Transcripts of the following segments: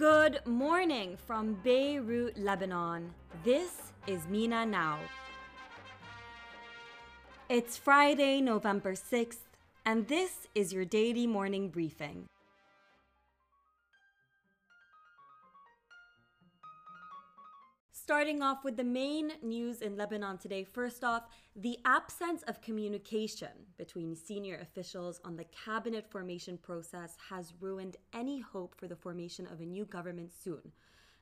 Good morning from Beirut, Lebanon. This is Mina Now. It's Friday, November 6th, and this is your daily morning briefing. Starting off with the main news in Lebanon today. First off, the absence of communication between senior officials on the cabinet formation process has ruined any hope for the formation of a new government soon.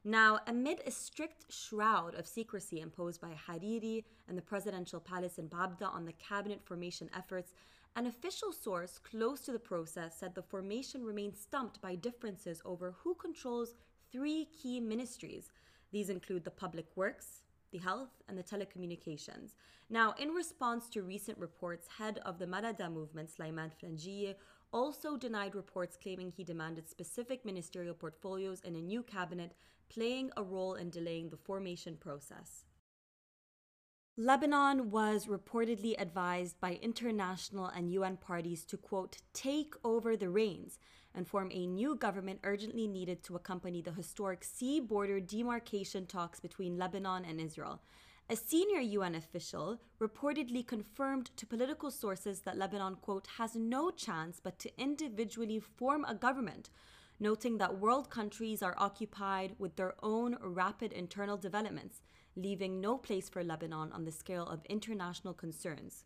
Now, amid a strict shroud of secrecy imposed by Hariri and the presidential palace in Baabda on the cabinet formation efforts, an official source close to the process said the formation remains stumped by differences over who controls three key ministries these include the public works, the health, and the telecommunications. Now, in response to recent reports, head of the Marada movement, Sulaiman Frangieh, also denied reports claiming he demanded specific ministerial portfolios in a new cabinet, playing a role in delaying the formation process. Lebanon was reportedly advised by international and UN parties to, quote, take over the reins and form a new government urgently needed to accompany the historic sea border demarcation talks between Lebanon and Israel. A senior UN official reportedly confirmed to political sources that Lebanon, quote, has no chance but to individually form a government noting that world countries are occupied with their own rapid internal developments, leaving no place for Lebanon on the scale of international concerns.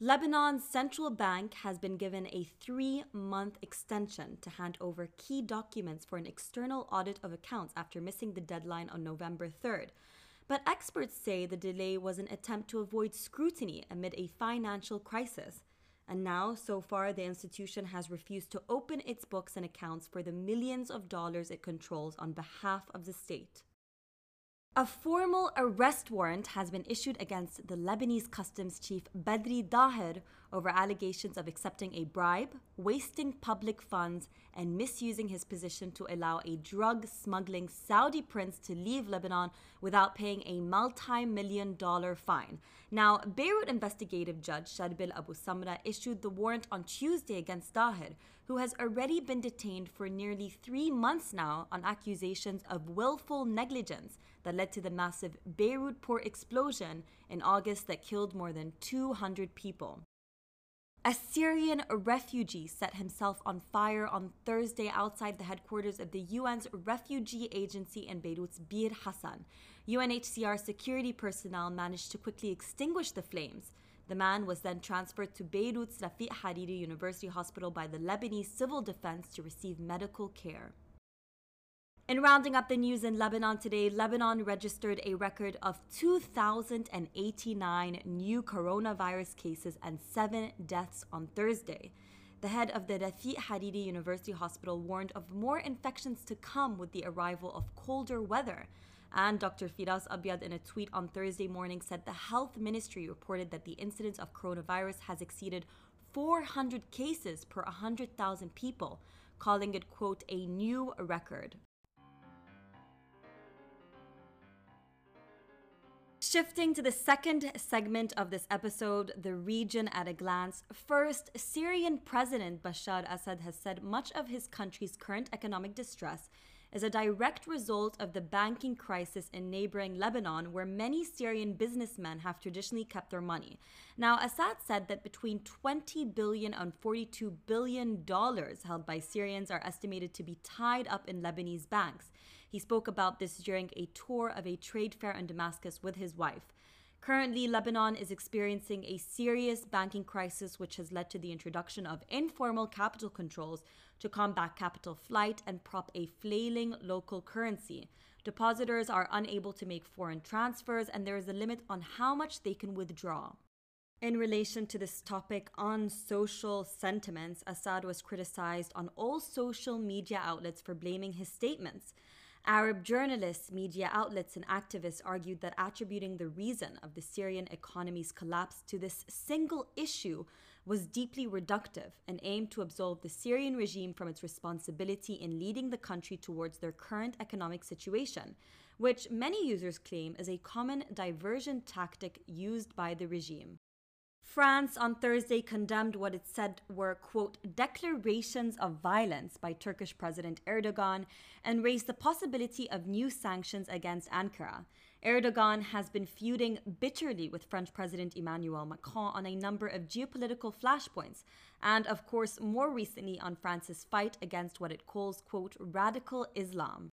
Lebanon's central bank has been given a three month extension to hand over key documents for an external audit of accounts after missing the deadline on November 3rd. But experts say the delay was an attempt to avoid scrutiny amid a financial crisis. And now, so far, the institution has refused to open its books and accounts for the millions of dollars it controls on behalf of the state. A formal arrest warrant has been issued against the Lebanese customs chief Badri Daher over allegations of accepting a bribe, wasting public funds, and misusing his position to allow a drug smuggling Saudi prince to leave Lebanon without paying a multi million dollar fine. Now, Beirut investigative judge Sharbil Abu Samra issued the warrant on Tuesday against Daher, who has already been detained for nearly three months now on accusations of willful negligence that led to the massive Beirut port explosion in August that killed more than 200 people. A Syrian refugee set himself on fire on Thursday outside the headquarters of the UN's refugee agency in Beirut's Bir Hassan. UNHCR security personnel managed to quickly extinguish the flames. The man was then transferred to Beirut's Rafiq Hariri University Hospital by the Lebanese Civil Defense to receive medical care. In rounding up the news in Lebanon today, Lebanon registered a record of 2,089 new coronavirus cases and seven deaths on Thursday. The head of the Rafiq Hariri University Hospital warned of more infections to come with the arrival of colder weather. And Dr. Firas Abyad, in a tweet on Thursday morning, said the health ministry reported that the incidence of coronavirus has exceeded 400 cases per 100,000 people, calling it, quote, a new record. Shifting to the second segment of this episode, the region at a glance. First, Syrian President Bashar Assad has said much of his country's current economic distress is a direct result of the banking crisis in neighboring Lebanon, where many Syrian businessmen have traditionally kept their money. Now, Assad said that between 20 billion and 42 billion dollars held by Syrians are estimated to be tied up in Lebanese banks. He spoke about this during a tour of a trade fair in Damascus with his wife. Currently, Lebanon is experiencing a serious banking crisis, which has led to the introduction of informal capital controls to combat capital flight and prop a flailing local currency. Depositors are unable to make foreign transfers, and there is a limit on how much they can withdraw. In relation to this topic on social sentiments, Assad was criticized on all social media outlets for blaming his statements. Arab journalists, media outlets, and activists argued that attributing the reason of the Syrian economy's collapse to this single issue was deeply reductive and aimed to absolve the Syrian regime from its responsibility in leading the country towards their current economic situation, which many users claim is a common diversion tactic used by the regime. France on Thursday condemned what it said were, quote, declarations of violence by Turkish President Erdogan and raised the possibility of new sanctions against Ankara. Erdogan has been feuding bitterly with French President Emmanuel Macron on a number of geopolitical flashpoints, and of course, more recently on France's fight against what it calls, quote, radical Islam.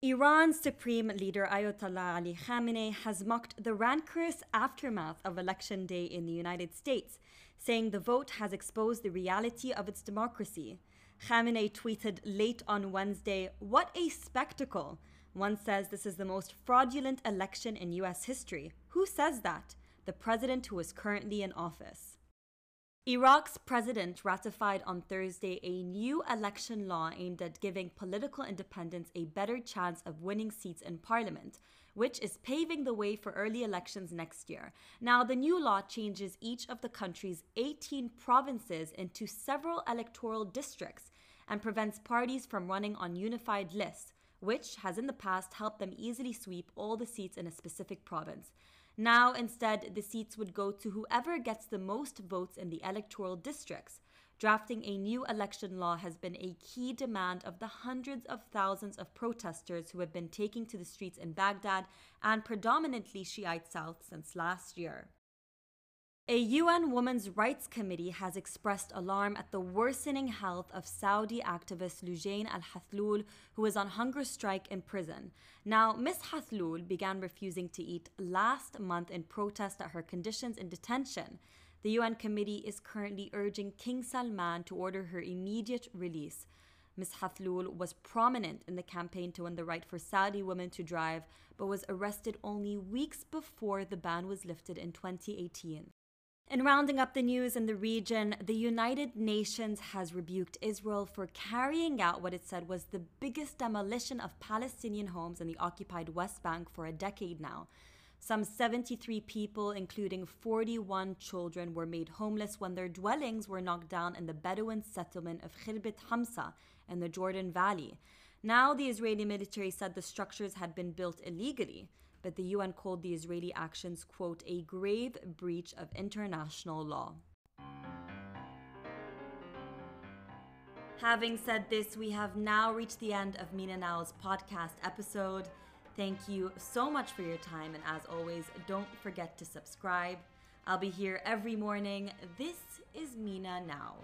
Iran's supreme leader Ayatollah Ali Khamenei has mocked the rancorous aftermath of Election Day in the United States, saying the vote has exposed the reality of its democracy. Khamenei tweeted late on Wednesday, What a spectacle! One says this is the most fraudulent election in US history. Who says that? The president who is currently in office. Iraq's president ratified on Thursday a new election law aimed at giving political independents a better chance of winning seats in parliament, which is paving the way for early elections next year. Now, the new law changes each of the country's 18 provinces into several electoral districts and prevents parties from running on unified lists, which has in the past helped them easily sweep all the seats in a specific province. Now, instead, the seats would go to whoever gets the most votes in the electoral districts. Drafting a new election law has been a key demand of the hundreds of thousands of protesters who have been taking to the streets in Baghdad and predominantly Shiite South since last year. A UN Women's Rights Committee has expressed alarm at the worsening health of Saudi activist Lujain Al Hathloul, who is on hunger strike in prison. Now, Ms. Hathloul began refusing to eat last month in protest at her conditions in detention. The UN committee is currently urging King Salman to order her immediate release. Ms. Hathloul was prominent in the campaign to win the right for Saudi women to drive, but was arrested only weeks before the ban was lifted in 2018. In rounding up the news in the region, the United Nations has rebuked Israel for carrying out what it said was the biggest demolition of Palestinian homes in the occupied West Bank for a decade now. Some 73 people, including 41 children, were made homeless when their dwellings were knocked down in the Bedouin settlement of Khirbet Hamsa in the Jordan Valley. Now, the Israeli military said the structures had been built illegally but the UN called the Israeli actions, quote, a grave breach of international law. Having said this, we have now reached the end of Mina Now's podcast episode. Thank you so much for your time, and as always, don't forget to subscribe. I'll be here every morning. This is Mina Now.